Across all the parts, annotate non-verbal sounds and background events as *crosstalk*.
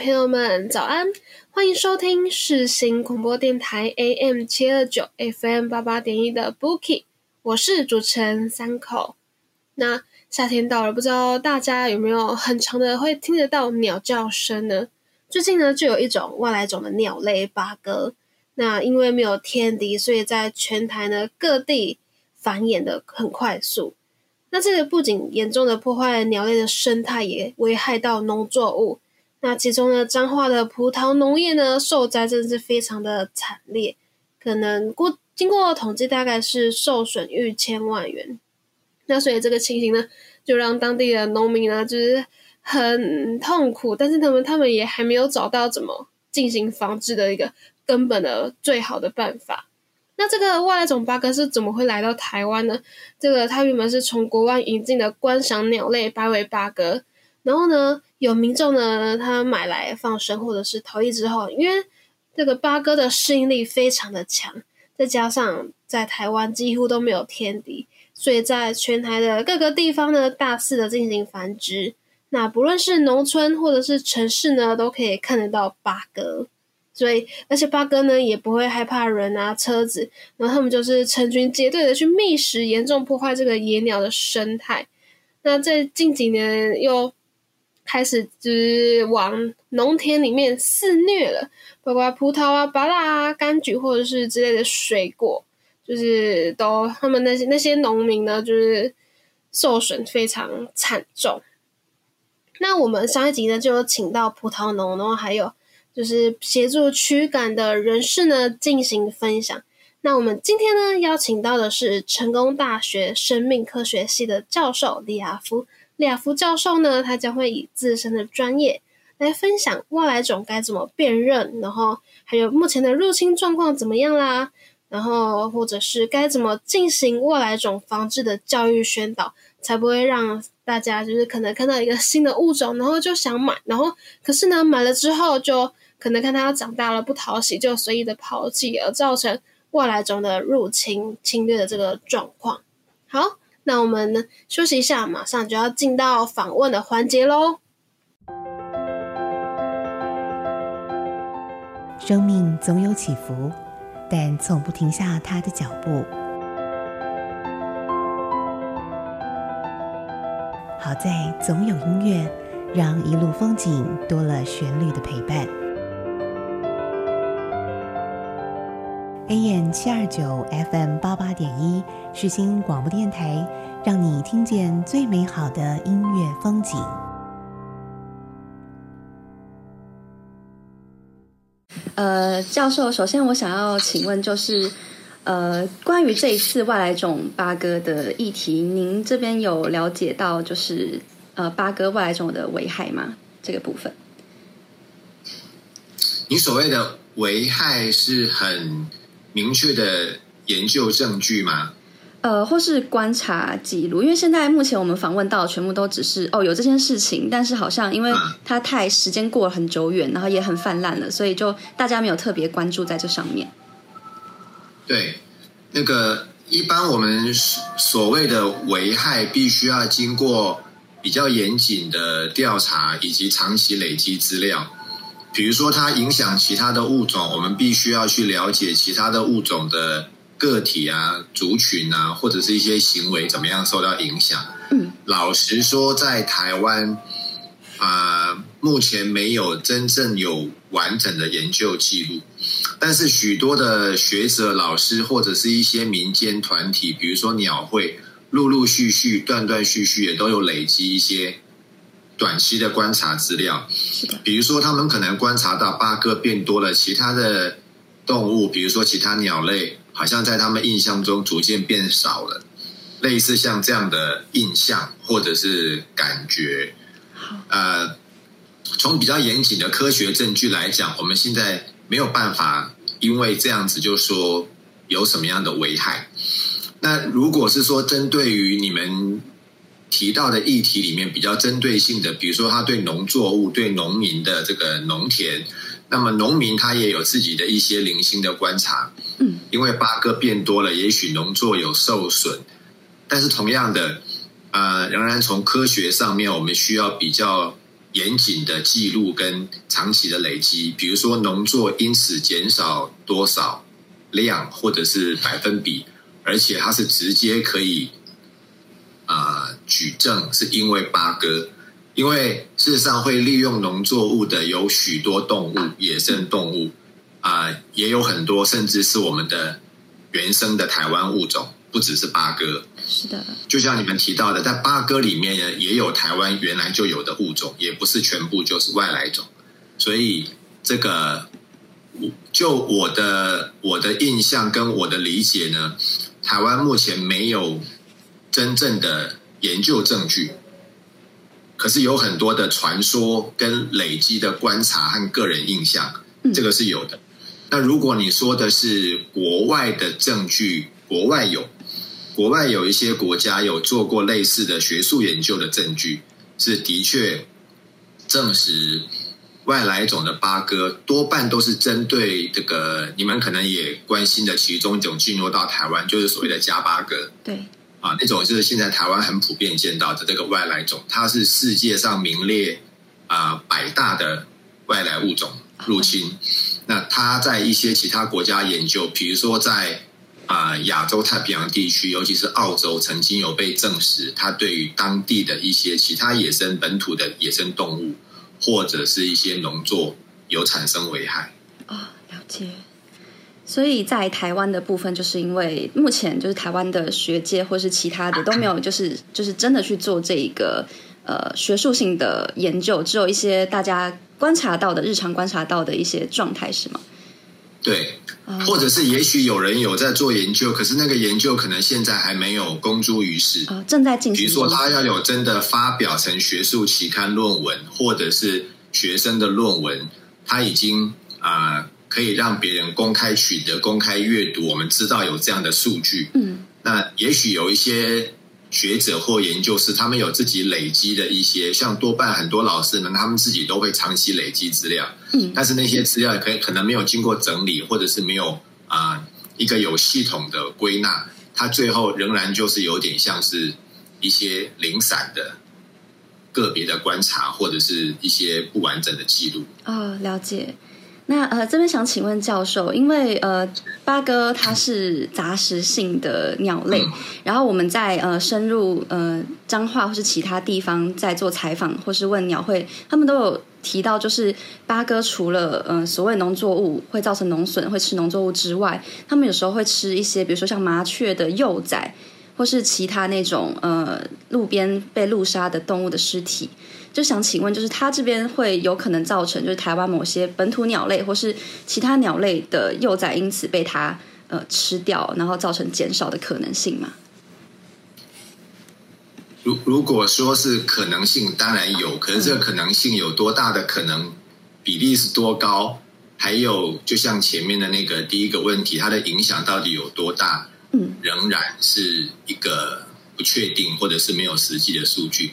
朋友们，早安！欢迎收听世新广播电台 AM 七二九 FM 八八点一的 Bookie，我是主持人三口。那夏天到了，不知道大家有没有很长的会听得到鸟叫声呢？最近呢，就有一种外来种的鸟类八哥，那因为没有天敌，所以在全台呢各地繁衍的很快速。那这个不仅严重的破坏了鸟类的生态，也危害到农作物。那其中呢，彰化的葡萄农业呢，受灾真的是非常的惨烈，可能过经过统计，大概是受损逾千万元。那所以这个情形呢，就让当地的农民呢，就是很痛苦，但是他们他们也还没有找到怎么进行防治的一个根本的最好的办法。那这个外来种八哥是怎么会来到台湾呢？这个它原本是从国外引进的观赏鸟类白尾八哥，然后呢，有民众呢他买来放生或者是逃逸之后，因为这个八哥的适应力非常的强，再加上在台湾几乎都没有天敌，所以在全台的各个地方呢大肆的进行繁殖。那不论是农村或者是城市呢，都可以看得到八哥。所以，而且八哥呢也不会害怕人啊、车子，然后他们就是成群结队的去觅食，严重破坏这个野鸟的生态。那在近几年又开始就是往农田里面肆虐了，包括葡萄啊、芭乐啊、柑橘或者是之类的水果，就是都他们那些那些农民呢，就是受损非常惨重。那我们上一集呢就有请到葡萄农，然后还有。就是协助驱赶的人士呢进行分享。那我们今天呢邀请到的是成功大学生命科学系的教授李亚夫。李亚夫教授呢，他将会以自身的专业来分享外来种该怎么辨认，然后还有目前的入侵状况怎么样啦，然后或者是该怎么进行外来种防治的教育宣导，才不会让大家就是可能看到一个新的物种，然后就想买，然后可是呢买了之后就。可能看它长大了不讨喜，就随意的抛弃，而造成外来种的入侵侵略的这个状况。好，那我们呢休息一下，马上就要进到访问的环节喽。生命总有起伏，但从不停下它的脚步。好在总有音乐，让一路风景多了旋律的陪伴。AM 七二九 FM 八八点一，世新广播电台，让你听见最美好的音乐风景。呃，教授，首先我想要请问，就是呃，关于这一次外来种八哥的议题，您这边有了解到就是呃八哥外来种的危害吗？这个部分？你所谓的危害是很。明确的研究证据吗？呃，或是观察记录？因为现在目前我们访问到全部都只是哦有这件事情，但是好像因为它太时间过了很久远，然后也很泛滥了，所以就大家没有特别关注在这上面。对，那个一般我们所谓的危害，必须要经过比较严谨的调查以及长期累积资料。比如说，它影响其他的物种，我们必须要去了解其他的物种的个体啊、族群啊，或者是一些行为怎么样受到影响。嗯，老实说，在台湾啊，目前没有真正有完整的研究记录。但是许多的学者、老师或者是一些民间团体，比如说鸟会，陆陆续续、断断续续也都有累积一些短期的观察资料。是的，比如说，他们可能观察到八哥变多了，其他的动物，比如说其他鸟类，好像在他们印象中逐渐变少了。类似像这样的印象或者是感觉，呃，从比较严谨的科学证据来讲，我们现在没有办法因为这样子就说有什么样的危害。那如果是说针对于你们提到的议题里面比较针对性的，比如说他对农作物、对农民的这个农田，那么农民他也有自己的一些零星的观察，嗯，因为八哥变多了，也许农作有受损。但是同样的，呃，仍然从科学上面，我们需要比较严谨的记录跟长期的累积。比如说，农作因此减少多少量，或者是百分比，而且它是直接可以啊举证，是因为八哥。因为事实上会利用农作物的有许多动物，野生动物啊，也有很多，甚至是我们的原生的台湾物种。不只是八哥，是的，就像你们提到的，在八哥里面呢，也有台湾原来就有的物种，也不是全部就是外来种。所以这个，就我的我的印象跟我的理解呢，台湾目前没有真正的研究证据，可是有很多的传说跟累积的观察和个人印象，这个是有的。那如果你说的是国外的证据，国外有。国外有一些国家有做过类似的学术研究的证据，是的确证实外来种的八哥多半都是针对这个你们可能也关心的其中一种进入到台湾，就是所谓的加八哥。对，啊，那种就是现在台湾很普遍见到的这个外来种，它是世界上名列啊百大的外来物种入侵。那它在一些其他国家研究，比如说在。啊，亚洲太平洋地区，尤其是澳洲，曾经有被证实，它对于当地的一些其他野生本土的野生动物，或者是一些农作有产生危害。啊，了解。所以在台湾的部分，就是因为目前就是台湾的学界或是其他的都没有，就是就是真的去做这一个呃学术性的研究，只有一些大家观察到的日常观察到的一些状态，是吗？对。或者是也许有人有在做研究，可是那个研究可能现在还没有公诸于世。啊，正在进行。比如说，他要有真的发表成学术期刊论文，或者是学生的论文，他已经啊可以让别人公开取得、公开阅读。我们知道有这样的数据。嗯，那也许有一些。学者或研究室，他们有自己累积的一些，像多半很多老师们，他们自己都会长期累积资料。嗯，但是那些资料可以可能没有经过整理，或者是没有啊一个有系统的归纳，它最后仍然就是有点像是一些零散的个别的观察，或者是一些不完整的记录。哦，了解。那呃，这边想请问教授，因为呃，八哥它是杂食性的鸟类，然后我们在呃深入呃彰化或是其他地方在做采访或是问鸟会，他们都有提到，就是八哥除了呃所谓农作物会造成农损会吃农作物之外，他们有时候会吃一些，比如说像麻雀的幼崽，或是其他那种呃路边被路杀的动物的尸体。就想请问，就是它这边会有可能造成，就是台湾某些本土鸟类或是其他鸟类的幼崽因此被它呃吃掉，然后造成减少的可能性吗？如如果说是可能性，当然有，可是这个可能性有多大的可能比例是多高？还有，就像前面的那个第一个问题，它的影响到底有多大？嗯，仍然是一个不确定，或者是没有实际的数据。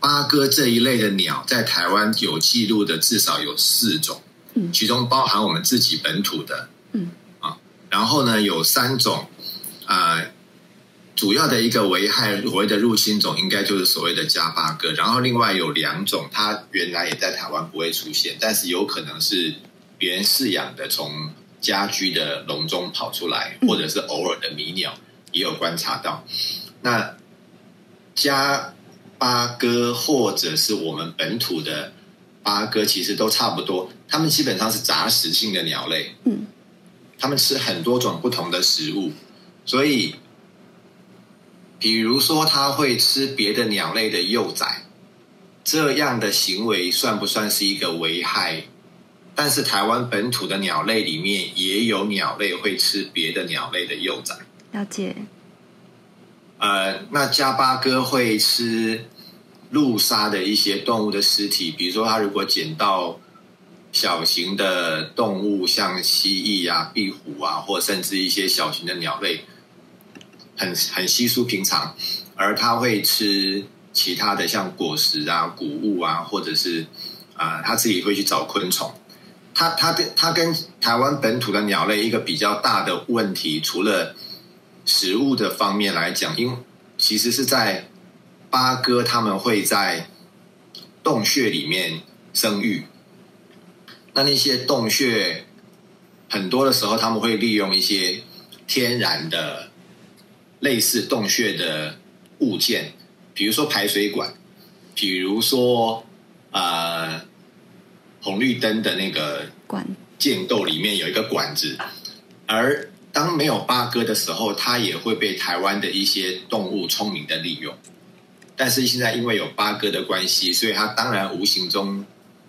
八哥这一类的鸟，在台湾有记录的至少有四种，嗯，其中包含我们自己本土的，嗯。啊，然后呢有三种，啊，主要的一个危害所谓的入侵种，应该就是所谓的加八哥，然后另外有两种，它原来也在台湾不会出现，但是有可能是别人饲养的，从家居的笼中跑出来，或者是偶尔的迷鸟也有观察到，那加。八哥或者是我们本土的八哥，其实都差不多。它们基本上是杂食性的鸟类，嗯，它们吃很多种不同的食物，所以，比如说它会吃别的鸟类的幼崽，这样的行为算不算是一个危害？但是台湾本土的鸟类里面也有鸟类会吃别的鸟类的幼崽。了解。呃，那加巴哥会吃陆杀的一些动物的尸体，比如说他如果捡到小型的动物，像蜥蜴啊、壁虎啊，或甚至一些小型的鸟类，很 *laughs* 很稀疏平常，而它会吃其他的像果实啊、谷物啊，或者是啊，它自己会去找昆虫。它它的它跟台湾本土的鸟类一个比较大的问题，除了食物的方面来讲，因为其实是在八哥他们会在洞穴里面生育，那那些洞穴很多的时候他们会利用一些天然的类似洞穴的物件，比如说排水管，比如说呃。红绿灯的那个管建构里面有一个管子，而当没有八哥的时候，它也会被台湾的一些动物聪明的利用。但是现在因为有八哥的关系，所以它当然无形中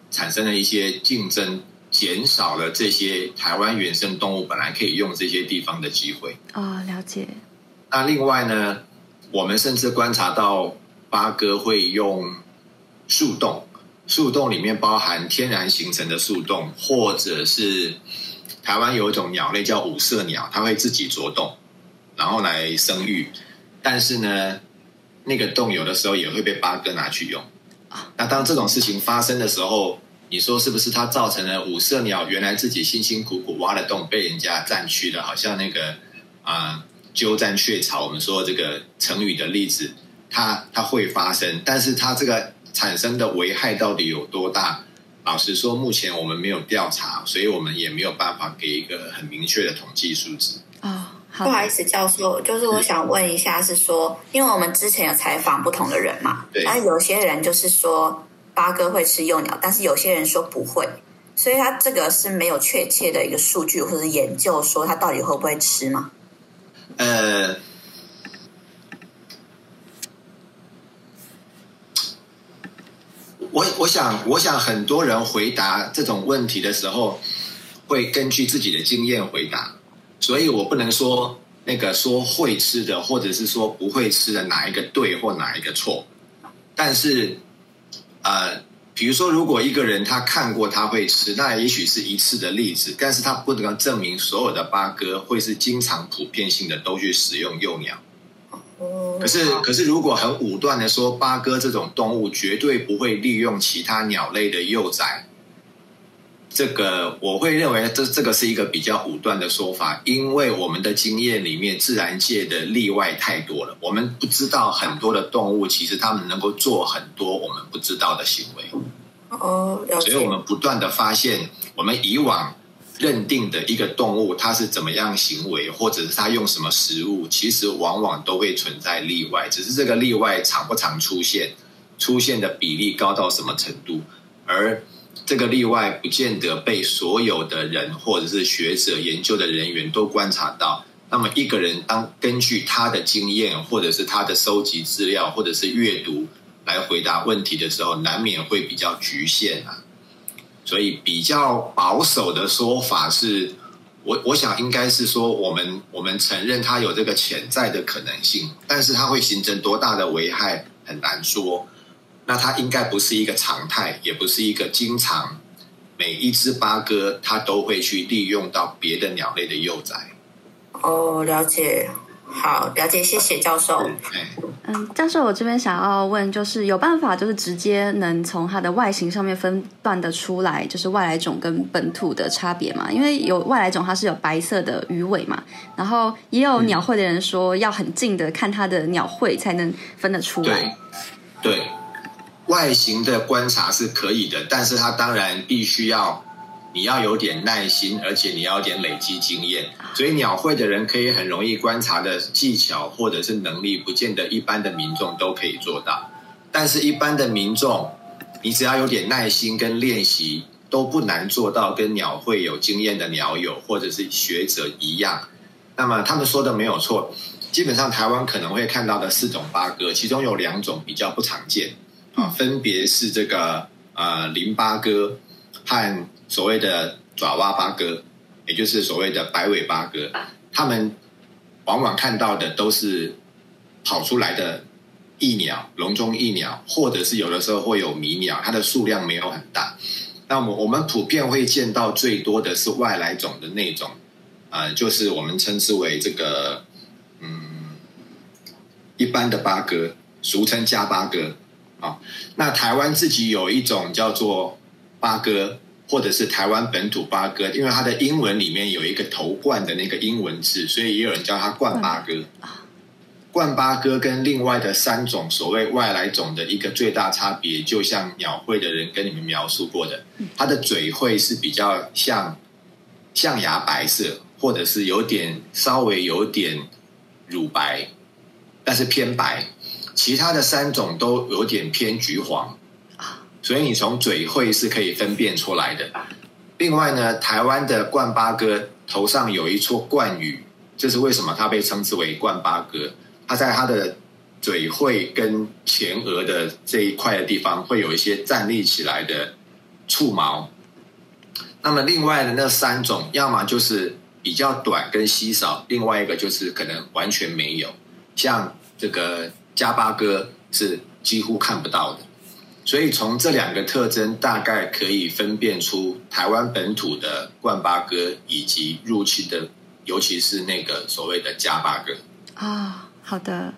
产生了一些竞争，减少了这些台湾原生动物本来可以用这些地方的机会。哦，了解。那另外呢，我们甚至观察到八哥会用树洞。树洞里面包含天然形成的树洞，或者是台湾有一种鸟类叫五色鸟，它会自己啄洞，然后来生育。但是呢，那个洞有的时候也会被八哥拿去用。啊那当这种事情发生的时候，你说是不是它造成了五色鸟原来自己辛辛苦苦挖的洞被人家占去了？好像那个啊鸠占鹊巢，我们说这个成语的例子，它它会发生，但是它这个。产生的危害到底有多大？老实说，目前我们没有调查，所以我们也没有办法给一个很明确的统计数字。啊，不好意思，教授，就是我想问一下，是说，因为我们之前有采访不同的人嘛，然后有些人就是说八哥会吃幼鸟，但是有些人说不会，所以他这个是没有确切的一个数据或者研究说他到底会不会吃吗？呃。我我想，我想很多人回答这种问题的时候，会根据自己的经验回答，所以我不能说那个说会吃的，或者是说不会吃的哪一个对或哪一个错。但是，呃，比如说，如果一个人他看过他会吃，那也许是一次的例子，但是他不能证明所有的八哥会是经常普遍性的都去使用幼鸟。可是，可是，如果很武断的说，八哥这种动物绝对不会利用其他鸟类的幼崽，这个我会认为这这个是一个比较武断的说法，因为我们的经验里面，自然界的例外太多了，我们不知道很多的动物其实它们能够做很多我们不知道的行为。哦，所以我们不断的发现，我们以往。认定的一个动物，它是怎么样行为，或者是它用什么食物，其实往往都会存在例外，只是这个例外常不常出现，出现的比例高到什么程度，而这个例外不见得被所有的人或者是学者研究的人员都观察到。那么一个人当根据他的经验，或者是他的收集资料，或者是阅读来回答问题的时候，难免会比较局限啊。所以比较保守的说法是，我我想应该是说，我们我们承认它有这个潜在的可能性，但是它会形成多大的危害很难说。那它应该不是一个常态，也不是一个经常每一只八哥它都会去利用到别的鸟类的幼崽。哦，了解。好，了解，谢谢教授。嗯，教授，我这边想要问，就是有办法，就是直接能从它的外形上面分断的出来，就是外来种跟本土的差别嘛？因为有外来种，它是有白色的鱼尾嘛，然后也有鸟会的人说，要很近的看它的鸟喙才能分得出来。对，外形的观察是可以的，但是它当然必须要。你要有点耐心，而且你要有点累积经验。所以鸟会的人可以很容易观察的技巧或者是能力，不见得一般的民众都可以做到。但是，一般的民众，你只要有点耐心跟练习，都不难做到跟鸟会有经验的鸟友或者是学者一样。那么他们说的没有错，基本上台湾可能会看到的四种八哥，其中有两种比较不常见啊，分别是这个呃林八哥和所谓的爪哇八哥，也就是所谓的白尾八哥。他们往往看到的都是跑出来的异鸟，笼中异鸟，或者是有的时候会有迷鸟，它的数量没有很大。那么我们普遍会见到最多的是外来种的那种，呃，就是我们称之为这个，嗯，一般的八哥，俗称加八哥，啊，那台湾自己有一种叫做八哥，或者是台湾本土八哥，因为它的英文里面有一个头冠的那个英文字，所以也有人叫它冠八哥。冠八哥跟另外的三种所谓外来种的一个最大差别，就像鸟会的人跟你们描述过的，它的嘴会是比较像象牙白色，或者是有点稍微有点乳白，但是偏白。其他的三种都有点偏橘黄所以你从嘴喙是可以分辨出来的。另外呢，台湾的冠八哥头上有一撮冠羽，这是为什么它被称之为冠八哥？它在它的嘴喙跟前额的这一块的地方会有一些站立起来的触毛。那么另外的那三种，要么就是比较短跟稀少，另外一个就是可能完全没有。像这个加巴哥是几乎看不到的。所以从这两个特征，大概可以分辨出台湾本土的冠八哥以及入侵的，尤其是那个所谓的加八哥啊。好的，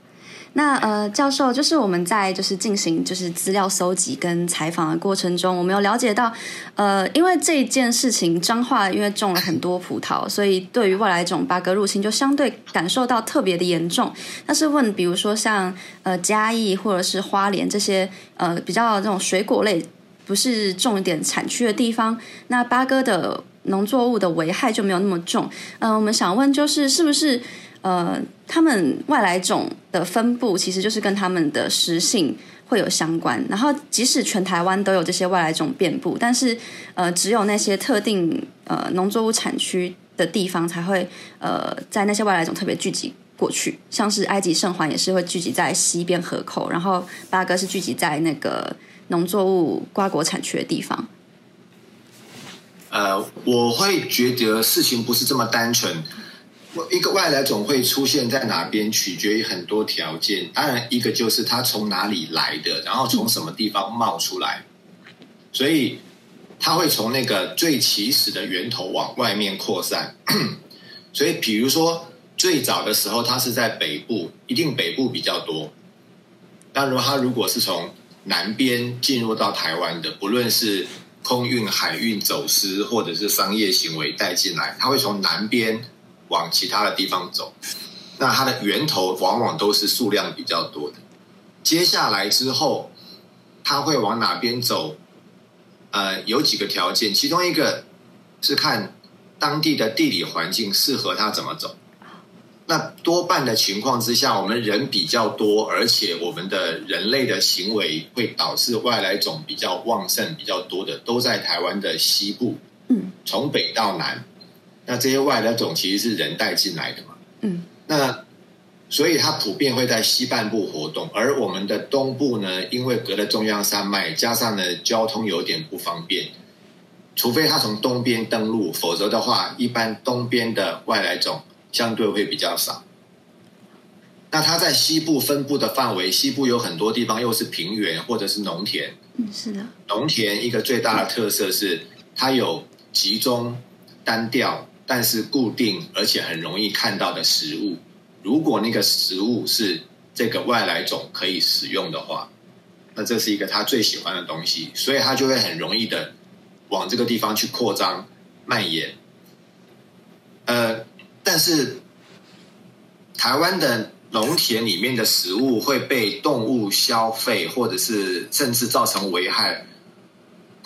那呃，教授，就是我们在就是进行就是资料搜集跟采访的过程中，我们有了解到，呃，因为这件事情，彰化因为种了很多葡萄，所以对于外来种八哥入侵就相对感受到特别的严重。但是问，比如说像呃嘉义或者是花莲这些呃比较这种水果类不是重点产区的地方，那八哥的农作物的危害就没有那么重。嗯，我们想问就是是不是？呃，他们外来种的分布其实就是跟他们的食性会有相关。然后，即使全台湾都有这些外来种遍布，但是呃，只有那些特定呃农作物产区的地方才会呃在那些外来种特别聚集过去。像是埃及圣环也是会聚集在西边河口，然后八哥是聚集在那个农作物瓜果产区的地方。呃，我会觉得事情不是这么单纯。我一个外来种会出现在哪边，取决于很多条件。当然，一个就是它从哪里来的，然后从什么地方冒出来。所以，它会从那个最起始的源头往外面扩散。*clears throat* 所以，比如说最早的时候，它是在北部，一定北部比较多。但如果它如果是从南边进入到台湾的，不论是空运、海运走私，或者是商业行为带进来，它会从南边。往其他的地方走，那它的源头往往都是数量比较多的。接下来之后，它会往哪边走？呃，有几个条件，其中一个是看当地的地理环境适合它怎么走。那多半的情况之下，我们人比较多，而且我们的人类的行为会导致外来种比较旺盛、比较多的，都在台湾的西部。嗯，从北到南。那这些外来种其实是人带进来的嘛？嗯，那所以它普遍会在西半部活动，而我们的东部呢，因为隔了中央山脉，加上呢交通有点不方便，除非它从东边登陆，否则的话，一般东边的外来种相对会比较少。那它在西部分布的范围，西部有很多地方又是平原或者是农田。嗯，是的。农田一个最大的特色是它有集中单调。但是固定而且很容易看到的食物，如果那个食物是这个外来种可以使用的话，那这是一个他最喜欢的东西，所以他就会很容易的往这个地方去扩张蔓延。呃，但是台湾的农田里面的食物会被动物消费，或者是甚至造成危害。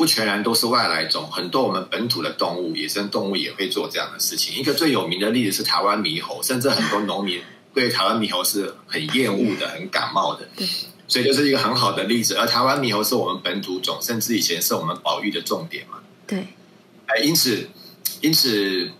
不全然都是外来种，很多我们本土的动物、野生动物也会做这样的事情。一个最有名的例子是台湾猕猴，甚至很多农民对台湾猕猴是很厌恶的、很感冒的。所以就是一个很好的例子。而台湾猕猴是我们本土种，甚至以前是我们保育的重点嘛。对，哎，因此，因此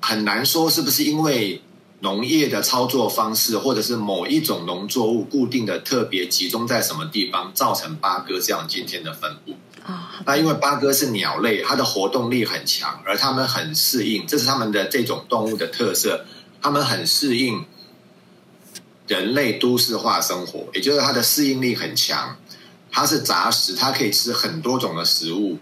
很难说是不是因为农业的操作方式，或者是某一种农作物固定的特别集中在什么地方，造成八哥这样今天的分布。啊，那因为八哥是鸟类，它的活动力很强，而它们很适应，这是它们的这种动物的特色，它们很适应人类都市化生活，也就是它的适应力很强。它是杂食，它可以吃很多种的食物，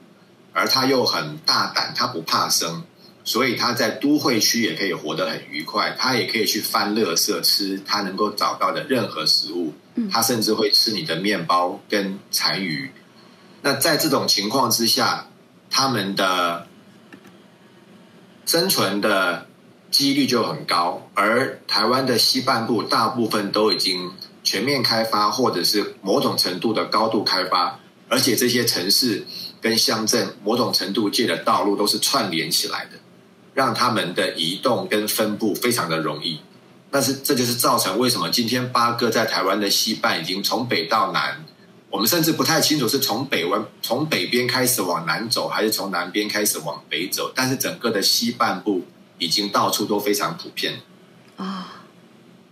而它又很大胆，它不怕生，所以它在都会区也可以活得很愉快。它也可以去翻垃圾吃它能够找到的任何食物，它甚至会吃你的面包跟残余。那在这种情况之下，他们的生存的几率就很高。而台湾的西半部大部分都已经全面开发，或者是某种程度的高度开发，而且这些城市跟乡镇某种程度界的道路都是串联起来的，让他们的移动跟分布非常的容易。但是这就是造成为什么今天八哥在台湾的西半已经从北到南。我们甚至不太清楚是从北湾从北边开始往南走，还是从南边开始往北走。但是整个的西半部已经到处都非常普遍啊。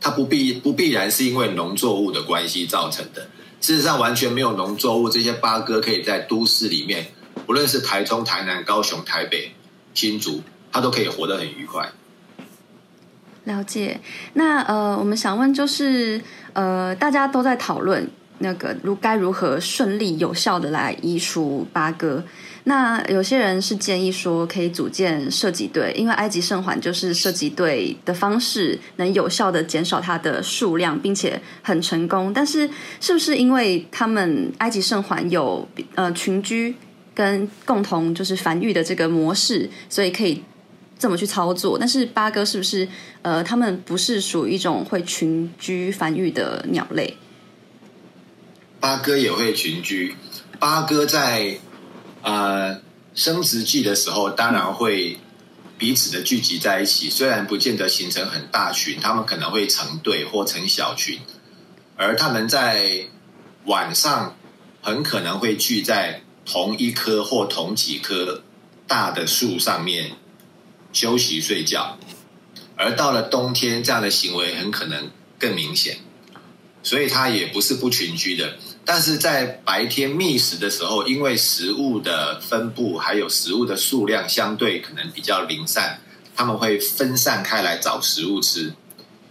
它不必不必然是因为农作物的关系造成的。事实上，完全没有农作物，这些八哥可以在都市里面，不论是台中、台南、高雄、台北、新竹，它都可以活得很愉快。了解。那呃，我们想问就是，呃，大家都在讨论。那个如该如何顺利有效的来移除八哥？那有些人是建议说可以组建射击队，因为埃及圣环就是射击队的方式能有效的减少它的数量，并且很成功。但是是不是因为他们埃及圣环有呃群居跟共同就是繁育的这个模式，所以可以这么去操作？但是八哥是不是呃他们不是属于一种会群居繁育的鸟类？八哥也会群居，八哥在呃生殖季的时候，当然会彼此的聚集在一起。虽然不见得形成很大群，他们可能会成对或成小群，而他们在晚上很可能会聚在同一棵或同几棵大的树上面休息睡觉。而到了冬天，这样的行为很可能更明显，所以它也不是不群居的。但是在白天觅食的时候，因为食物的分布还有食物的数量相对可能比较零散，他们会分散开来找食物吃。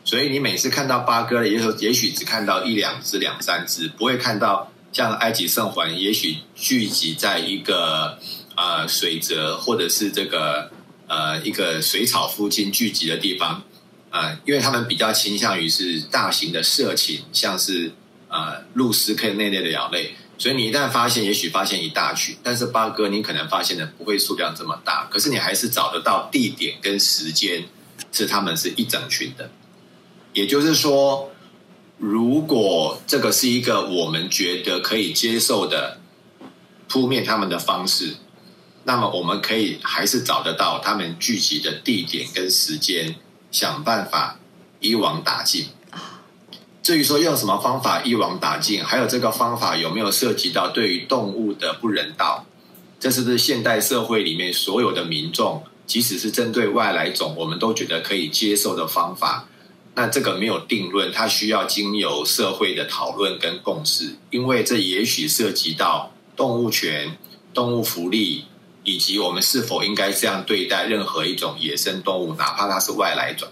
所以你每次看到八哥，也许也许只看到一两只、两三只，不会看到像埃及圣环，也许聚集在一个呃水泽或者是这个呃一个水草附近聚集的地方啊，因为他们比较倾向于是大型的社群，像是。呃，露丝可以那类的鸟类，所以你一旦发现，也许发现一大群，但是八哥你可能发现的不会数量这么大，可是你还是找得到地点跟时间是他们是一整群的。也就是说，如果这个是一个我们觉得可以接受的扑灭他们的方式，那么我们可以还是找得到他们聚集的地点跟时间，想办法一网打尽。至于说用什么方法一网打尽，还有这个方法有没有涉及到对于动物的不人道，这是不是现代社会里面所有的民众，即使是针对外来种，我们都觉得可以接受的方法？那这个没有定论，它需要经由社会的讨论跟共识，因为这也许涉及到动物权、动物福利，以及我们是否应该这样对待任何一种野生动物，哪怕它是外来种。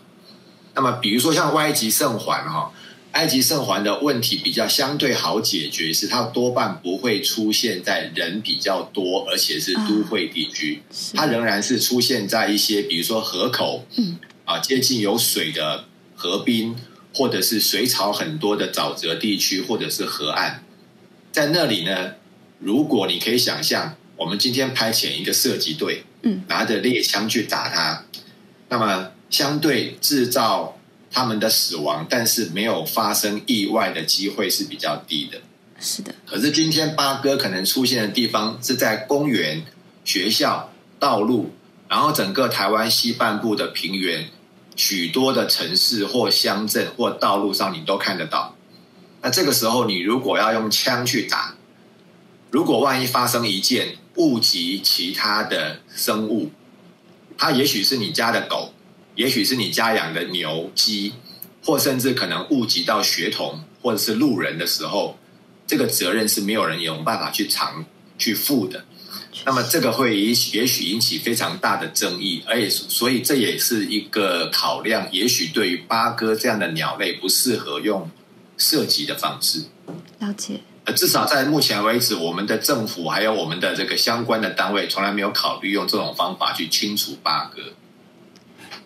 那么，比如说像埃及圣环哈。埃及圣环的问题比较相对好解决，是它多半不会出现在人比较多，而且是都会地区。它仍然是出现在一些，比如说河口，嗯，啊，接近有水的河滨，或者是水草很多的沼泽地区，或者是河岸。在那里呢，如果你可以想象，我们今天派遣一个射击队，嗯，拿着猎枪去打它，那么相对制造。他们的死亡，但是没有发生意外的机会是比较低的。是的。可是今天八哥可能出现的地方是在公园、学校、道路，然后整个台湾西半部的平原，许多的城市或乡镇或道路上你都看得到。那这个时候，你如果要用枪去打，如果万一发生一件误及其他的生物，它也许是你家的狗，也许是你家养的牛、鸡，或甚至可能误及到学童或者是路人的时候，这个责任是没有人有办法去偿去负的。那么这个会也也许引起非常大的争议，而且所以这也是一个考量，也许对于八哥这样的鸟类不适合用射击的方式。了解。呃，至少在目前为止，我们的政府还有我们的这个相关的单位，从来没有考虑用这种方法去清除八哥。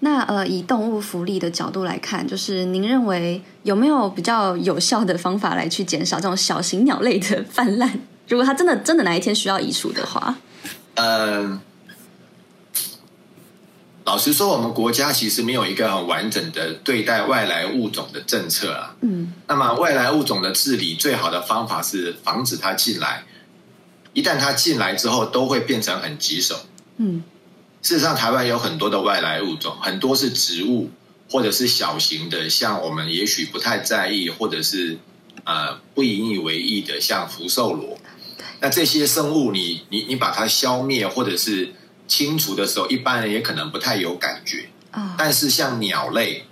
那呃，以动物福利的角度来看，就是您认为有没有比较有效的方法来去减少这种小型鸟类的泛滥？如果它真的真的哪一天需要移除的话，嗯，老实说，我们国家其实没有一个很完整的对待外来物种的政策啊。嗯，那么外来物种的治理最好的方法是防止它进来。一旦它进来之后，都会变成很棘手。嗯，事实上，台湾有很多的外来物种，很多是植物或者是小型的，像我们也许不太在意，或者是呃不引以为意的，像福寿螺。那这些生物，你你你把它消灭或者是清除的时候，一般人也可能不太有感觉。啊，但是像鸟类，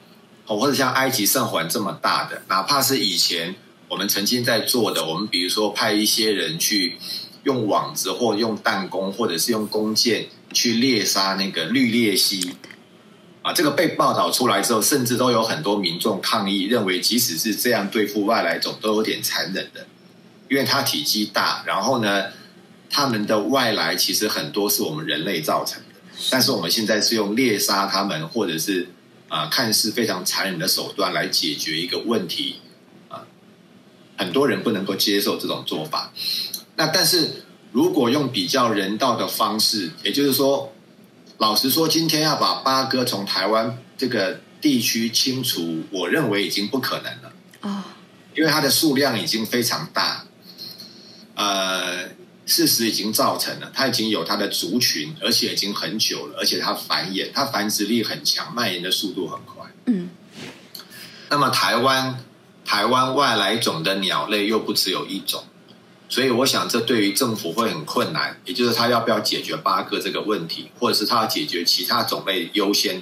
哦，或者像埃及圣环这么大的，哪怕是以前我们曾经在做的，我们比如说派一些人去用网子或用弹弓，或者是用弓箭去猎杀那个绿鬣蜥，啊，这个被报道出来之后，甚至都有很多民众抗议，认为即使是这样对付外来种，都有点残忍的。因为它体积大，然后呢，它们的外来其实很多是我们人类造成的，但是我们现在是用猎杀它们，或者是啊看似非常残忍的手段来解决一个问题啊，很多人不能够接受这种做法。那但是如果用比较人道的方式，也就是说，老实说，今天要把八哥从台湾这个地区清除，我认为已经不可能了啊，因为它的数量已经非常大。呃，事实已经造成了，它已经有它的族群，而且已经很久了，而且它繁衍，它繁殖力很强，蔓延的速度很快。嗯。那么台湾，台湾外来种的鸟类又不只有一种，所以我想这对于政府会很困难，也就是他要不要解决八哥这个问题，或者是他要解决其他种类优先，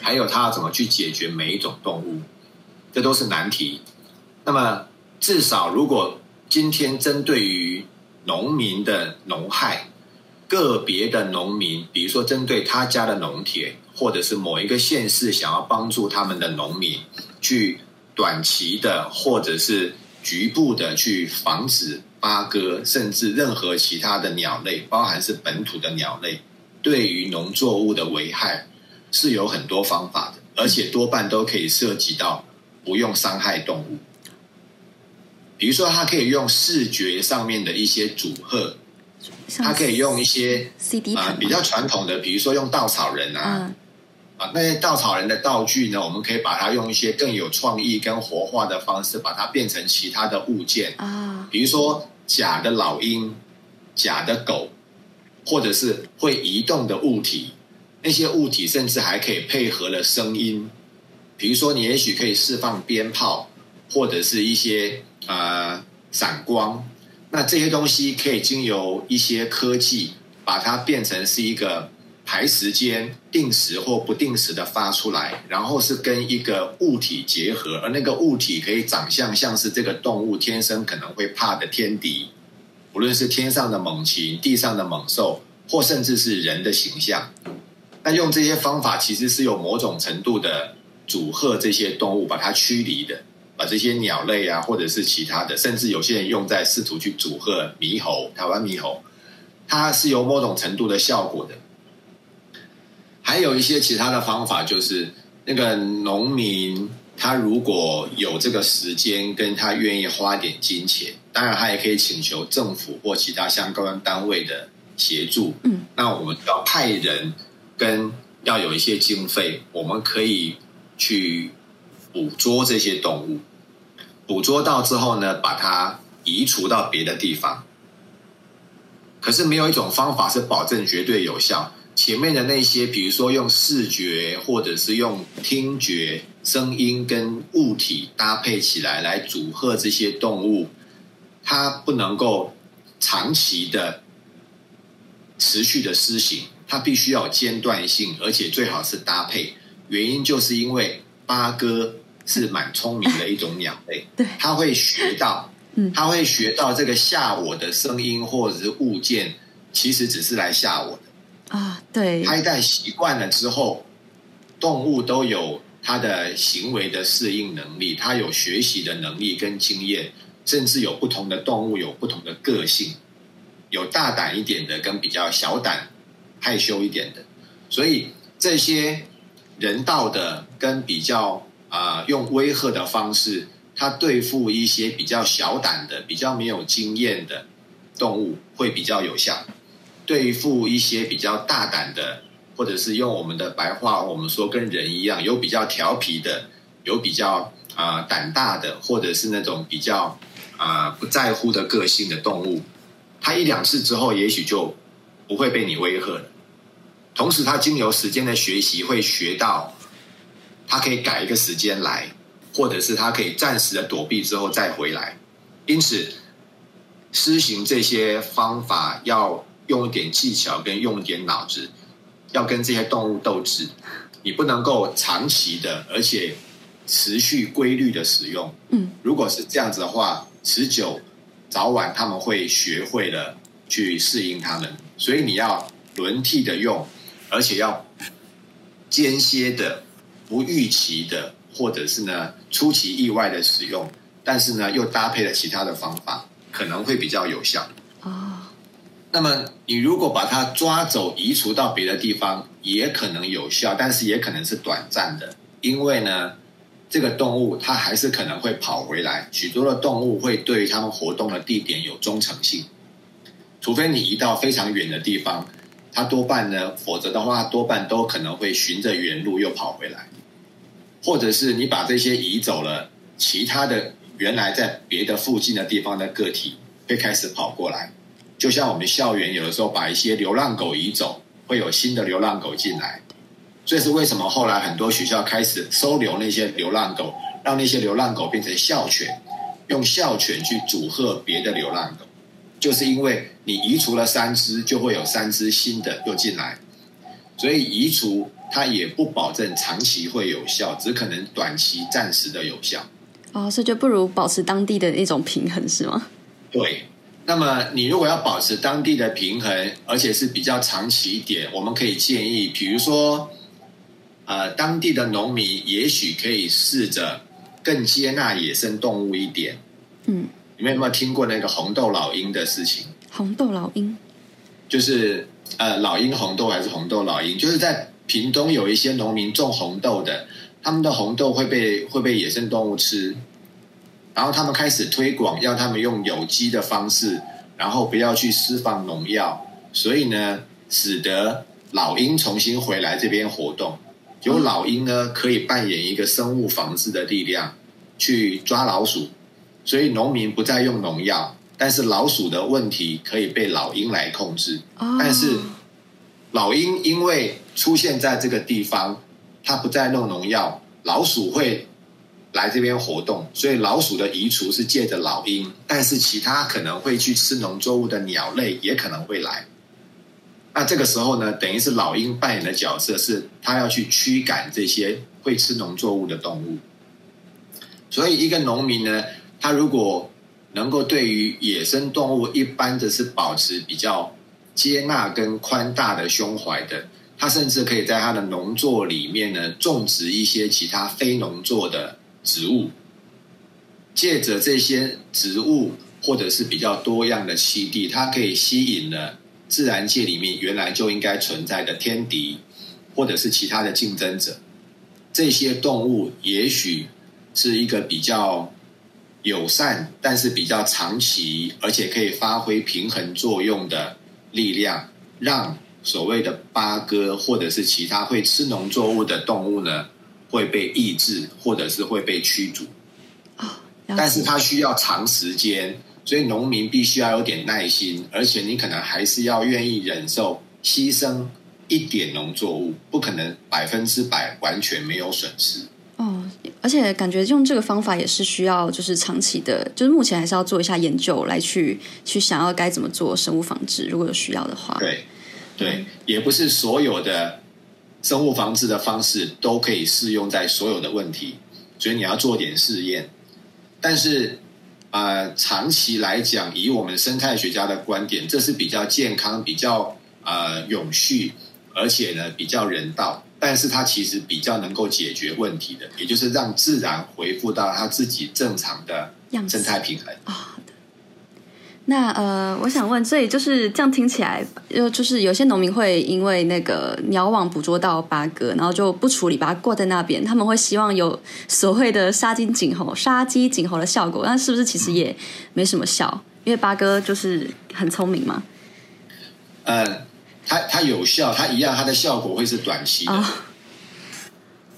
还有他要怎么去解决每一种动物，这都是难题。那么至少如果。今天针对于农民的农害，个别的农民，比如说针对他家的农田，或者是某一个县市想要帮助他们的农民，去短期的或者是局部的去防止八哥，甚至任何其他的鸟类，包含是本土的鸟类，对于农作物的危害，是有很多方法的，而且多半都可以涉及到不用伤害动物。比如说，它可以用视觉上面的一些组合，它可以用一些啊比较传统的，比如说用稻草人啊，啊那些稻草人的道具呢，我们可以把它用一些更有创意跟活化的方式，把它变成其他的物件啊，比如说假的老鹰、假的狗，或者是会移动的物体，那些物体甚至还可以配合了声音，比如说你也许可以释放鞭炮，或者是一些。呃，闪光，那这些东西可以经由一些科技，把它变成是一个排时间定时或不定时的发出来，然后是跟一个物体结合，而那个物体可以长相像是这个动物天生可能会怕的天敌，无论是天上的猛禽、地上的猛兽，或甚至是人的形象。那用这些方法，其实是有某种程度的阻吓这些动物，把它驱离的。把这些鸟类啊，或者是其他的，甚至有些人用在试图去阻吓猕猴，台湾猕猴，它是有某种程度的效果的。还有一些其他的方法，就是那个农民，他如果有这个时间，跟他愿意花点金钱，当然他也可以请求政府或其他相关单位的协助。嗯，那我们要派人，跟要有一些经费，我们可以去捕捉这些动物。捕捉到之后呢，把它移除到别的地方。可是没有一种方法是保证绝对有效。前面的那些，比如说用视觉或者是用听觉、声音跟物体搭配起来来组合这些动物，它不能够长期的持续的施行，它必须要有间断性，而且最好是搭配。原因就是因为八哥是蛮聪明的一种鸟类，*laughs* 对，它会学到，嗯，它会学到这个吓我的声音或者是物件，其实只是来吓我的啊。对，它一旦习惯了之后，动物都有它的行为的适应能力，它有学习的能力跟经验，甚至有不同的动物有不同的个性，有大胆一点的跟比较小胆、害羞一点的，所以这些。人道的跟比较啊，用威吓的方式，它对付一些比较小胆的、比较没有经验的动物会比较有效；对付一些比较大胆的，或者是用我们的白话，我们说跟人一样，有比较调皮的，有比较啊胆大的，或者是那种比较啊不在乎的个性的动物，它一两次之后，也许就不会被你威吓了。同时，他经由时间的学习，会学到他可以改一个时间来，或者是他可以暂时的躲避之后再回来。因此，施行这些方法要用一点技巧，跟用一点脑子，要跟这些动物斗智。你不能够长期的，而且持续规律的使用。嗯，如果是这样子的话，持久，早晚他们会学会了去适应他们。所以你要轮替的用。而且要间歇的、不预期的，或者是呢出其意外的使用，但是呢又搭配了其他的方法，可能会比较有效。哦，那么你如果把它抓走、移除到别的地方，也可能有效，但是也可能是短暂的，因为呢这个动物它还是可能会跑回来。许多的动物会对它们活动的地点有忠诚性，除非你移到非常远的地方。它多半呢，否则的话，多半都可能会循着原路又跑回来，或者是你把这些移走了，其他的原来在别的附近的地方的个体会开始跑过来，就像我们校园有的时候把一些流浪狗移走，会有新的流浪狗进来，这是为什么后来很多学校开始收留那些流浪狗，让那些流浪狗变成校犬，用校犬去组合别的流浪狗。就是因为你移除了三只，就会有三只新的又进来，所以移除它也不保证长期会有效，只可能短期暂时的有效。哦，所以就不如保持当地的一种平衡，是吗？对。那么你如果要保持当地的平衡，而且是比较长期一点，我们可以建议，比如说，呃，当地的农民也许可以试着更接纳野生动物一点。嗯。你们有没有听过那个红豆老鹰的事情？红豆老鹰就是呃，老鹰红豆还是红豆老鹰？就是在屏东有一些农民种红豆的，他们的红豆会被会被野生动物吃，然后他们开始推广，要他们用有机的方式，然后不要去释放农药，所以呢，使得老鹰重新回来这边活动。有老鹰呢，可以扮演一个生物防治的力量，去抓老鼠。所以农民不再用农药，但是老鼠的问题可以被老鹰来控制。但是老鹰因为出现在这个地方，它不再弄农药，老鼠会来这边活动。所以老鼠的移除是借着老鹰，但是其他可能会去吃农作物的鸟类也可能会来。那这个时候呢，等于是老鹰扮演的角色是，它要去驱赶这些会吃农作物的动物。所以一个农民呢。他如果能够对于野生动物一般的是保持比较接纳跟宽大的胸怀的，他甚至可以在他的农作里面呢种植一些其他非农作的植物，借着这些植物或者是比较多样的栖地，它可以吸引了自然界里面原来就应该存在的天敌或者是其他的竞争者，这些动物也许是一个比较。友善，但是比较长期，而且可以发挥平衡作用的力量，让所谓的八哥或者是其他会吃农作物的动物呢，会被抑制，或者是会被驱逐。啊，但是它需要长时间，所以农民必须要有点耐心，而且你可能还是要愿意忍受牺牲一点农作物，不可能百分之百完全没有损失。哦，而且感觉用这个方法也是需要，就是长期的，就是目前还是要做一下研究，来去去想要该怎么做生物防治，如果有需要的话。对，对，也不是所有的生物防治的方式都可以适用在所有的问题，所以你要做点试验。但是，呃，长期来讲，以我们生态学家的观点，这是比较健康、比较呃永续，而且呢比较人道。但是它其实比较能够解决问题的，也就是让自然恢复到它自己正常的生态平衡啊。那呃，我想问，所以就是这样听起来，就就是有些农民会因为那个鸟网捕捉到八哥，然后就不处理，把它挂在那边。他们会希望有所谓的杀鸡儆猴、杀鸡儆猴的效果，那是不是其实也没什么效？因为八哥就是很聪明嘛。呃，它它有效，它一样，它的效果会是短期的。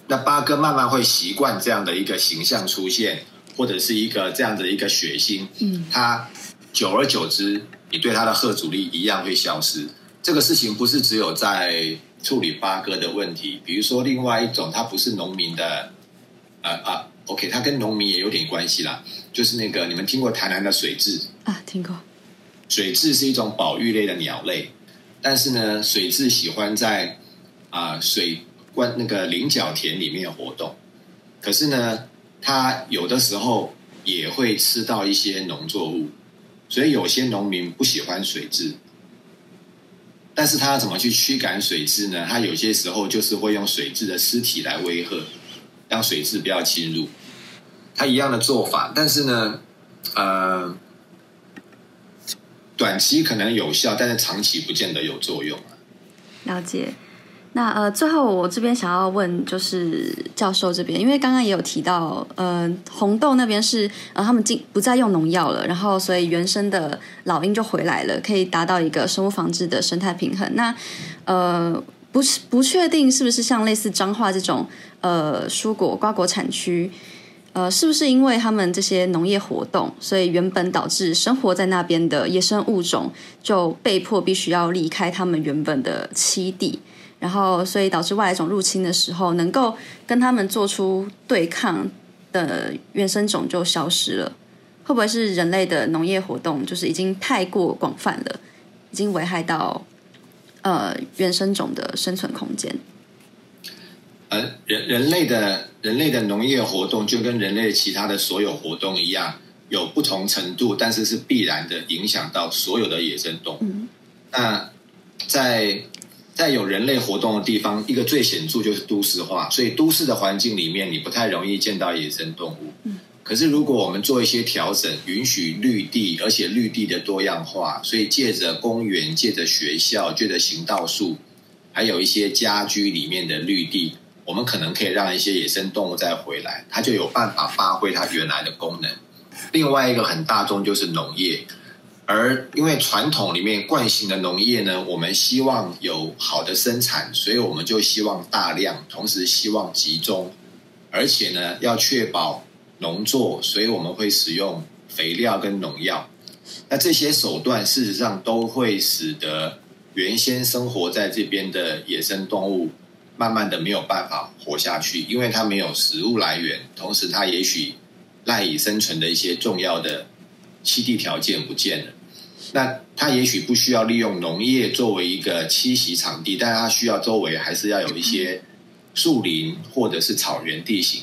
那八哥慢慢会习惯这样的一个形象出现，或者是一个这样的一个血腥。嗯，它。久而久之，你对它的贺阻力一样会消失。这个事情不是只有在处理八哥的问题，比如说另外一种，它不是农民的，啊啊，OK，它跟农民也有点关系啦。就是那个你们听过台南的水蛭啊？听过。水蛭是一种保育类的鸟类，但是呢，水蛭喜欢在啊水关那个菱角田里面活动，可是呢，它有的时候也会吃到一些农作物。所以有些农民不喜欢水质，但是他怎么去驱赶水质呢？他有些时候就是会用水质的尸体来威吓，让水质不要侵入。他一样的做法，但是呢，呃，短期可能有效，但是长期不见得有作用了解。那呃，最后我这边想要问，就是教授这边，因为刚刚也有提到，呃，红豆那边是呃，他们进不再用农药了，然后所以原生的老鹰就回来了，可以达到一个生物防治的生态平衡。那呃，不是不确定是不是像类似彰化这种呃蔬果瓜果产区，呃，是不是因为他们这些农业活动，所以原本导致生活在那边的野生物种就被迫必须要离开他们原本的栖地。然后，所以导致外来种入侵的时候，能够跟他们做出对抗的原生种就消失了。会不会是人类的农业活动就是已经太过广泛了，已经危害到呃原生种的生存空间？呃，人人类的人类的农业活动就跟人类其他的所有活动一样，有不同程度，但是是必然的影响到所有的野生动物。那在在有人类活动的地方，一个最显著就是都市化，所以都市的环境里面，你不太容易见到野生动物。嗯，可是如果我们做一些调整，允许绿地，而且绿地的多样化，所以借着公园、借着学校、借着行道树，还有一些家居里面的绿地，我们可能可以让一些野生动物再回来，它就有办法发挥它原来的功能。另外一个很大众就是农业。而因为传统里面惯性的农业呢，我们希望有好的生产，所以我们就希望大量，同时希望集中，而且呢要确保农作，所以我们会使用肥料跟农药。那这些手段事实上都会使得原先生活在这边的野生动物，慢慢的没有办法活下去，因为它没有食物来源，同时它也许赖以生存的一些重要的。栖地条件不见了，那它也许不需要利用农业作为一个栖息场地，但它需要周围还是要有一些树林或者是草原地形。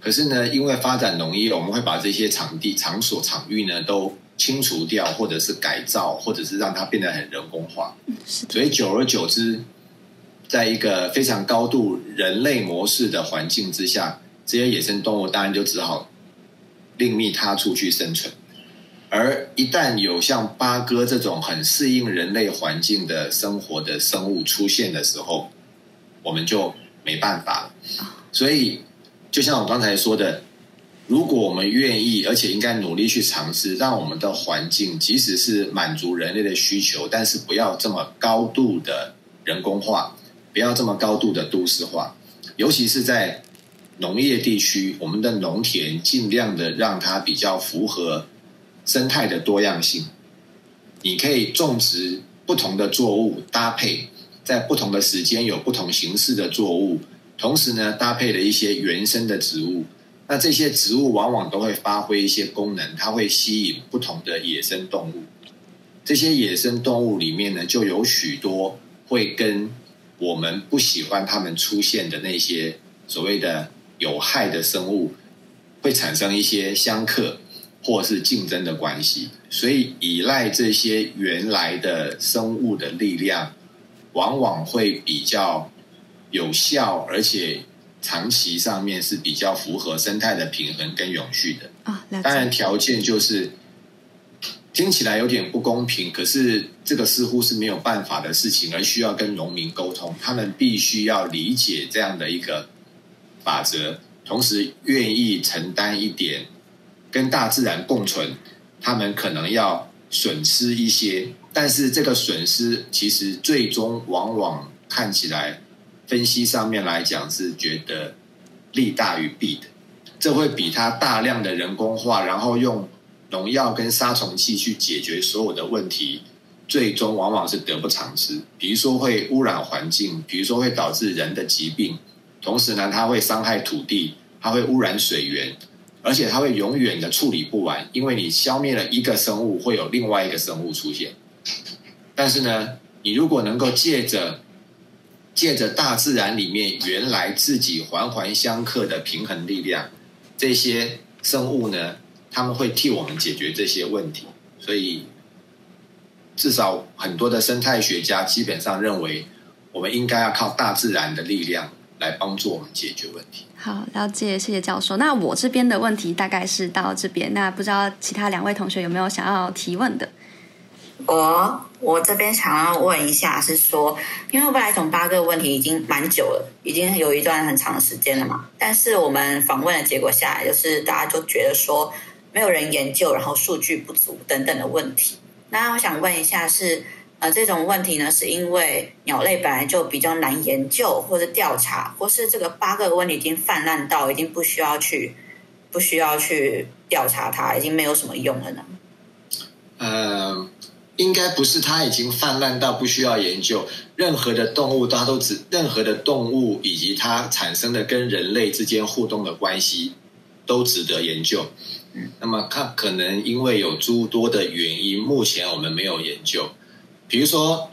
可是呢，因为发展农业，我们会把这些场地、场所、场域呢都清除掉，或者是改造，或者是让它变得很人工化。所以久而久之，在一个非常高度人类模式的环境之下，这些野生动物当然就只好另觅他处去生存。而一旦有像八哥这种很适应人类环境的生活的生物出现的时候，我们就没办法了。所以，就像我刚才说的，如果我们愿意，而且应该努力去尝试，让我们的环境即使是满足人类的需求，但是不要这么高度的人工化，不要这么高度的都市化，尤其是在农业地区，我们的农田尽量的让它比较符合。生态的多样性，你可以种植不同的作物搭配，在不同的时间有不同形式的作物，同时呢搭配了一些原生的植物。那这些植物往往都会发挥一些功能，它会吸引不同的野生动物。这些野生动物里面呢，就有许多会跟我们不喜欢它们出现的那些所谓的有害的生物，会产生一些相克或是竞争的关系。所以，依赖这些原来的生物的力量，往往会比较有效，而且长期上面是比较符合生态的平衡跟永续的。啊，当然条件就是听起来有点不公平，可是这个似乎是没有办法的事情，而需要跟农民沟通，他们必须要理解这样的一个法则，同时愿意承担一点跟大自然共存。他们可能要损失一些，但是这个损失其实最终往往看起来，分析上面来讲是觉得利大于弊的。这会比他大量的人工化，然后用农药跟杀虫剂去解决所有的问题，最终往往是得不偿失。比如说会污染环境，比如说会导致人的疾病，同时呢，它会伤害土地，它会污染水源。而且它会永远的处理不完，因为你消灭了一个生物，会有另外一个生物出现。但是呢，你如果能够借着借着大自然里面原来自己环环相克的平衡力量，这些生物呢，他们会替我们解决这些问题。所以，至少很多的生态学家基本上认为，我们应该要靠大自然的力量。来帮助我们解决问题。好，了解，谢谢教授。那我这边的问题大概是到这边。那不知道其他两位同学有没有想要提问的？我我这边想要问一下，是说，因为未来总八个问题已经蛮久了，已经有一段很长的时间了嘛。但是我们访问的结果下来，就是大家就觉得说，没有人研究，然后数据不足等等的问题。那我想问一下是。呃，这种问题呢，是因为鸟类本来就比较难研究或者调查，或是这个八个问题已经泛滥到已经不需要去不需要去调查它，已经没有什么用了呢？呃，应该不是它已经泛滥到不需要研究。任何的动物，它都只任何的动物以及它产生的跟人类之间互动的关系，都值得研究。嗯，那么它可能因为有诸多的原因，目前我们没有研究。比如说，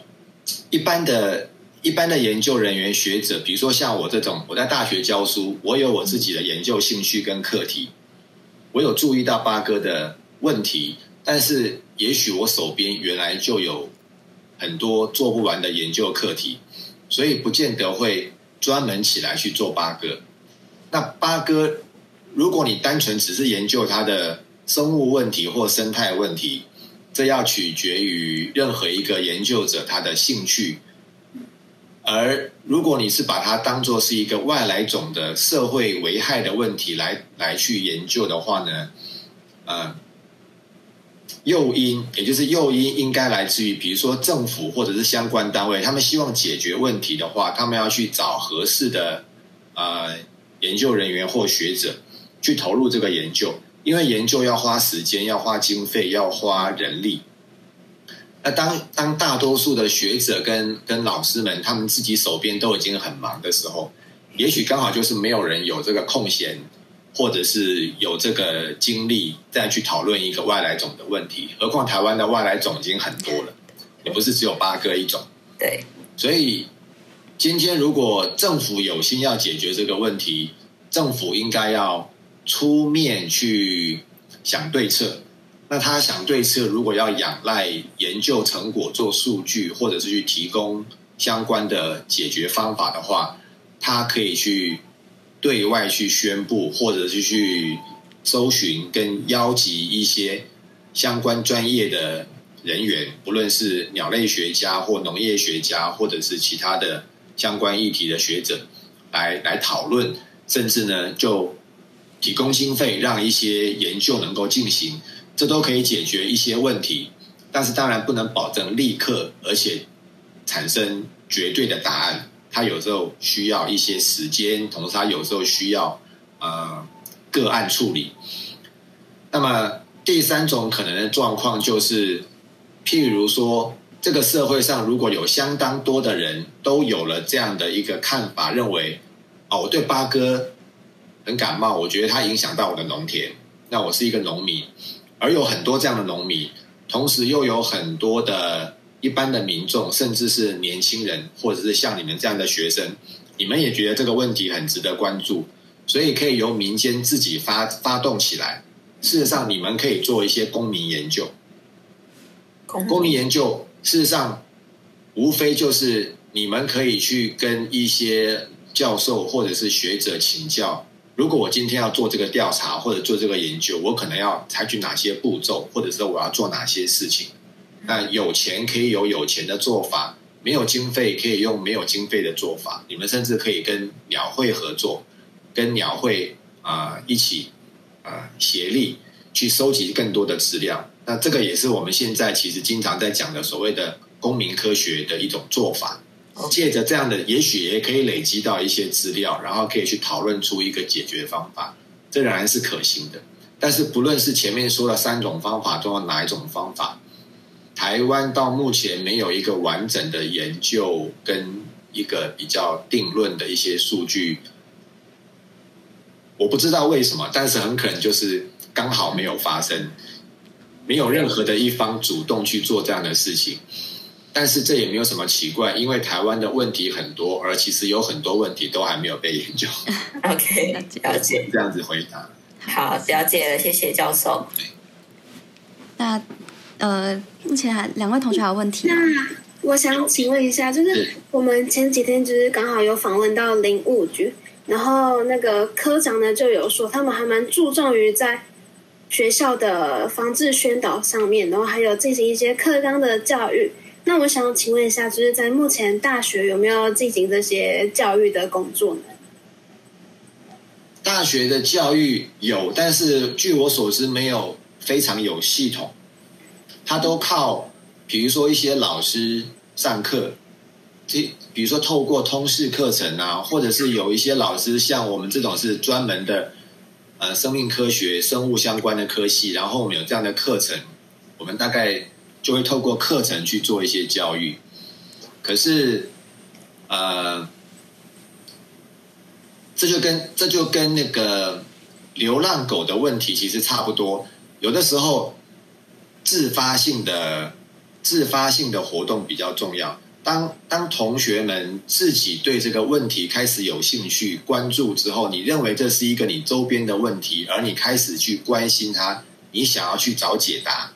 一般的、一般的研究人员、学者，比如说像我这种，我在大学教书，我有我自己的研究兴趣跟课题，我有注意到八哥的问题，但是也许我手边原来就有很多做不完的研究课题，所以不见得会专门起来去做八哥。那八哥，如果你单纯只是研究它的生物问题或生态问题。这要取决于任何一个研究者他的兴趣，而如果你是把它当做是一个外来种的社会危害的问题来来去研究的话呢，呃，诱因也就是诱因应该来自于比如说政府或者是相关单位，他们希望解决问题的话，他们要去找合适的呃研究人员或学者去投入这个研究。因为研究要花时间，要花经费，要花人力。那当当大多数的学者跟跟老师们，他们自己手边都已经很忙的时候，也许刚好就是没有人有这个空闲，或者是有这个精力再去讨论一个外来种的问题。何况台湾的外来种已经很多了，也不是只有八个一种。对，所以今天如果政府有心要解决这个问题，政府应该要。出面去想对策，那他想对策，如果要仰赖研究成果做数据，或者是去提供相关的解决方法的话，他可以去对外去宣布，或者是去搜寻跟邀集一些相关专业的人员，不论是鸟类学家或农业学家，或者是其他的相关议题的学者来来讨论，甚至呢就。提供经费，让一些研究能够进行，这都可以解决一些问题。但是当然不能保证立刻，而且产生绝对的答案。它有时候需要一些时间，同时它有时候需要呃个案处理。那么第三种可能的状况就是，譬如说，这个社会上如果有相当多的人都有了这样的一个看法，认为哦，我对八哥。很感冒，我觉得它影响到我的农田。那我是一个农民，而有很多这样的农民，同时又有很多的一般的民众，甚至是年轻人，或者是像你们这样的学生，你们也觉得这个问题很值得关注，所以可以由民间自己发发动起来。事实上，你们可以做一些公民研究。公民研究事实上无非就是你们可以去跟一些教授或者是学者请教。如果我今天要做这个调查或者做这个研究，我可能要采取哪些步骤，或者说我要做哪些事情？那有钱可以有有钱的做法，没有经费可以用没有经费的做法。你们甚至可以跟鸟会合作，跟鸟会啊一起啊协力去收集更多的资料。那这个也是我们现在其实经常在讲的所谓的公民科学的一种做法。借着这样的，也许也可以累积到一些资料，然后可以去讨论出一个解决方法，这仍然是可行的。但是不论是前面说的三种方法中的哪一种方法，台湾到目前没有一个完整的研究跟一个比较定论的一些数据，我不知道为什么，但是很可能就是刚好没有发生，没有任何的一方主动去做这样的事情。但是这也没有什么奇怪，因为台湾的问题很多，而其实有很多问题都还没有被研究。*laughs* OK，了解。这样子回答。好，了解了，谢谢教授。那呃，目前还两位同学还有问题。那我想请问一下，就是我们前几天就是刚好有访问到林务局，然后那个科长呢就有说，他们还蛮注重于在学校的防治宣导上面，然后还有进行一些课纲的教育。那我想请问一下，就是在目前大学有没有进行这些教育的工作呢？大学的教育有，但是据我所知，没有非常有系统。他都靠，比如说一些老师上课，这比如说透过通识课程啊，或者是有一些老师像我们这种是专门的，呃，生命科学、生物相关的科系，然后我们有这样的课程，我们大概。就会透过课程去做一些教育，可是，呃，这就跟这就跟那个流浪狗的问题其实差不多。有的时候，自发性的自发性的活动比较重要。当当同学们自己对这个问题开始有兴趣、关注之后，你认为这是一个你周边的问题，而你开始去关心它，你想要去找解答。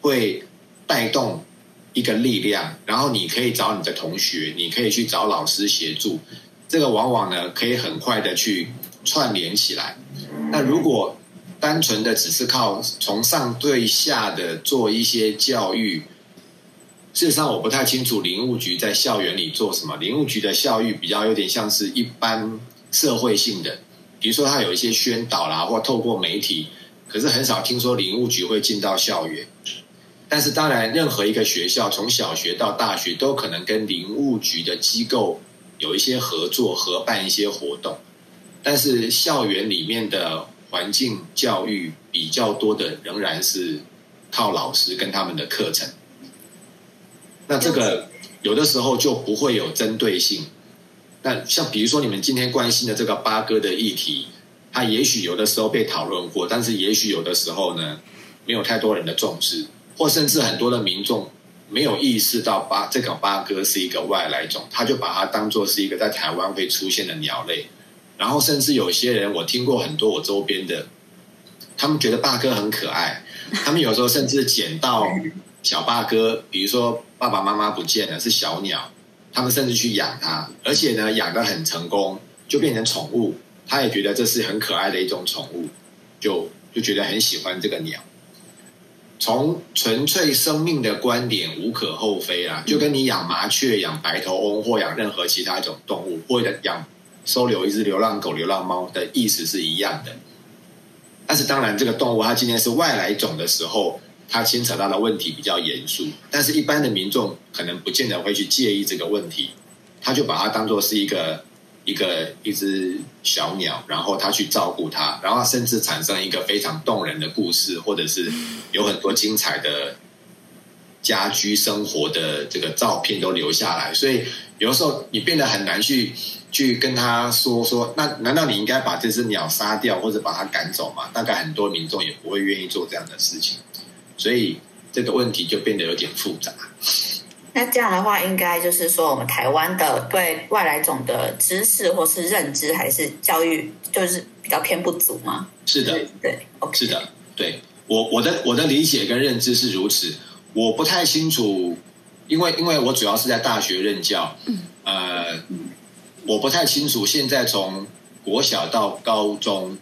会带动一个力量，然后你可以找你的同学，你可以去找老师协助。这个往往呢，可以很快的去串联起来。那如果单纯的只是靠从上对下的做一些教育，事实上我不太清楚林务局在校园里做什么。林务局的教育比较有点像是一般社会性的，比如说他有一些宣导啦，或透过媒体，可是很少听说林务局会进到校园。但是当然，任何一个学校从小学到大学都可能跟林务局的机构有一些合作，合办一些活动。但是校园里面的环境教育比较多的，仍然是靠老师跟他们的课程。那这个有的时候就不会有针对性。那像比如说你们今天关心的这个八哥的议题，它也许有的时候被讨论过，但是也许有的时候呢，没有太多人的重视。或甚至很多的民众没有意识到八这个八哥是一个外来种，他就把它当做是一个在台湾会出现的鸟类。然后甚至有些人，我听过很多我周边的，他们觉得八哥很可爱，他们有时候甚至捡到小八哥，比如说爸爸妈妈不见了是小鸟，他们甚至去养它，而且呢养的很成功，就变成宠物，他也觉得这是很可爱的一种宠物，就就觉得很喜欢这个鸟。从纯粹生命的观点，无可厚非啊，就跟你养麻雀、养白头翁或养任何其他一种动物，或者养收留一只流浪狗、流浪猫的意思是一样的。但是，当然，这个动物它今天是外来种的时候，它牵扯到的问题比较严肃。但是，一般的民众可能不见得会去介意这个问题，他就把它当做是一个。一个一只小鸟，然后他去照顾它，然后甚至产生一个非常动人的故事，或者是有很多精彩的家居生活的这个照片都留下来。所以有的时候你变得很难去去跟他说说，那难道你应该把这只鸟杀掉或者把它赶走吗？大概很多民众也不会愿意做这样的事情。所以这个问题就变得有点复杂。那这样的话，应该就是说，我们台湾的对外来种的知识或是认知，还是教育，就是比较偏不足吗？是的，对，是的，对我我的我的理解跟认知是如此。我不太清楚，因为因为我主要是在大学任教，嗯呃，我不太清楚现在从国小到高中，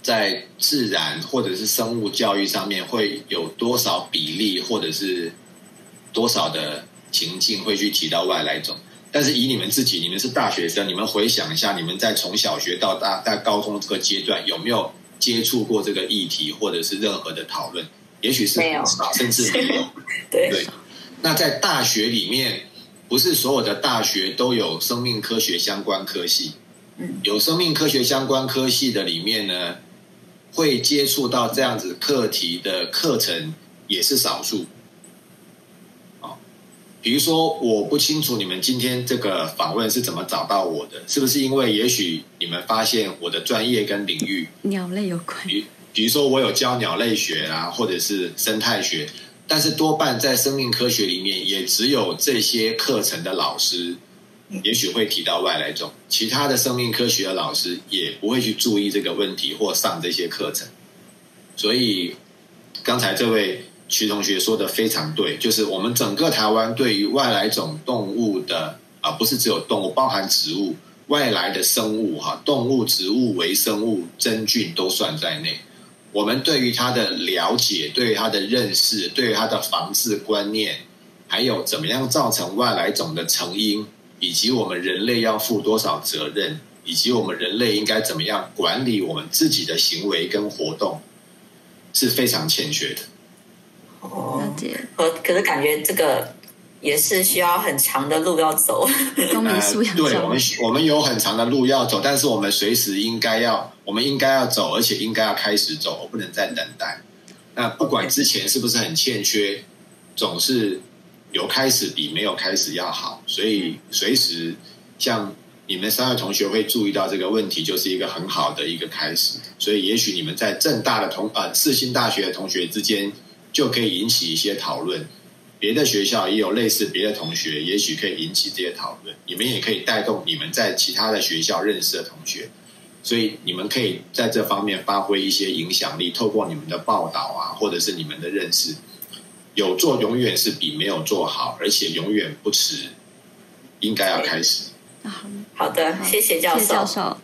在自然或者是生物教育上面会有多少比例，或者是。多少的情境会去提到外来种？但是以你们自己，你们是大学生，你们回想一下，你们在从小学到大在高中这个阶段，有没有接触过这个议题，或者是任何的讨论？也许是没有，甚至没有。*laughs* 对。那在大学里面，不是所有的大学都有生命科学相关科系。嗯。有生命科学相关科系的里面呢，会接触到这样子课题的课程也是少数。比如说，我不清楚你们今天这个访问是怎么找到我的，是不是因为也许你们发现我的专业跟领域鸟类有关？比比如说，我有教鸟类学啊，或者是生态学，但是多半在生命科学里面，也只有这些课程的老师，也许会提到外来种，其他的生命科学的老师也不会去注意这个问题或上这些课程，所以刚才这位。徐同学说的非常对，就是我们整个台湾对于外来种动物的啊，不是只有动物，包含植物外来的生物哈，动物、植物、微生物、真菌都算在内。我们对于它的了解、对于它的认识、对于它的防治观念，还有怎么样造成外来种的成因，以及我们人类要负多少责任，以及我们人类应该怎么样管理我们自己的行为跟活动，是非常欠缺的。哦，可可是感觉这个也是需要很长的路要走，公民素养。对我们，我们有很长的路要走，但是我们随时应该要，我们应该要走，而且应该要开始走，我不能再等待。那不管之前是不是很欠缺，总是有开始比没有开始要好。所以随时像你们三位同学会注意到这个问题，就是一个很好的一个开始。所以也许你们在正大的同呃四星大学的同学之间。就可以引起一些讨论，别的学校也有类似别的同学，也许可以引起这些讨论。你们也可以带动你们在其他的学校认识的同学，所以你们可以在这方面发挥一些影响力，透过你们的报道啊，或者是你们的认识，有做永远是比没有做好，而且永远不迟，应该要开始。好的，谢谢教授，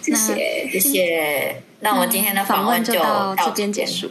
谢谢谢谢。那我们今天的访问就到这边结束。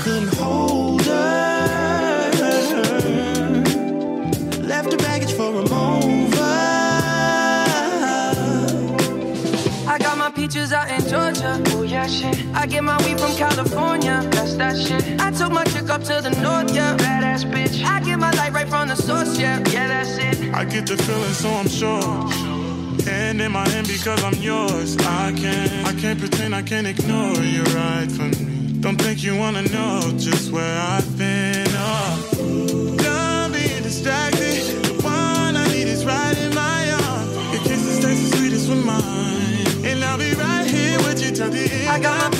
Couldn't hold her? left the baggage for a mover. I got my peaches out in Georgia. Oh yeah, shit. I get my weed from California. That's that shit. I took my chick up to the north, yeah. Badass bitch. I get my light right from the source, yeah. Yeah, that's it. I get the feeling, so I'm sure. Hand in my hand because I'm yours. I can't, I can't pretend I can't ignore you right from me. Don't think you wanna know just where I've been. Oh distracted. The one I need is right in my arms. Your kisses taste the sweetest with mine. And I'll be right here with you till the end. I got my peaches out